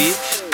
bitch.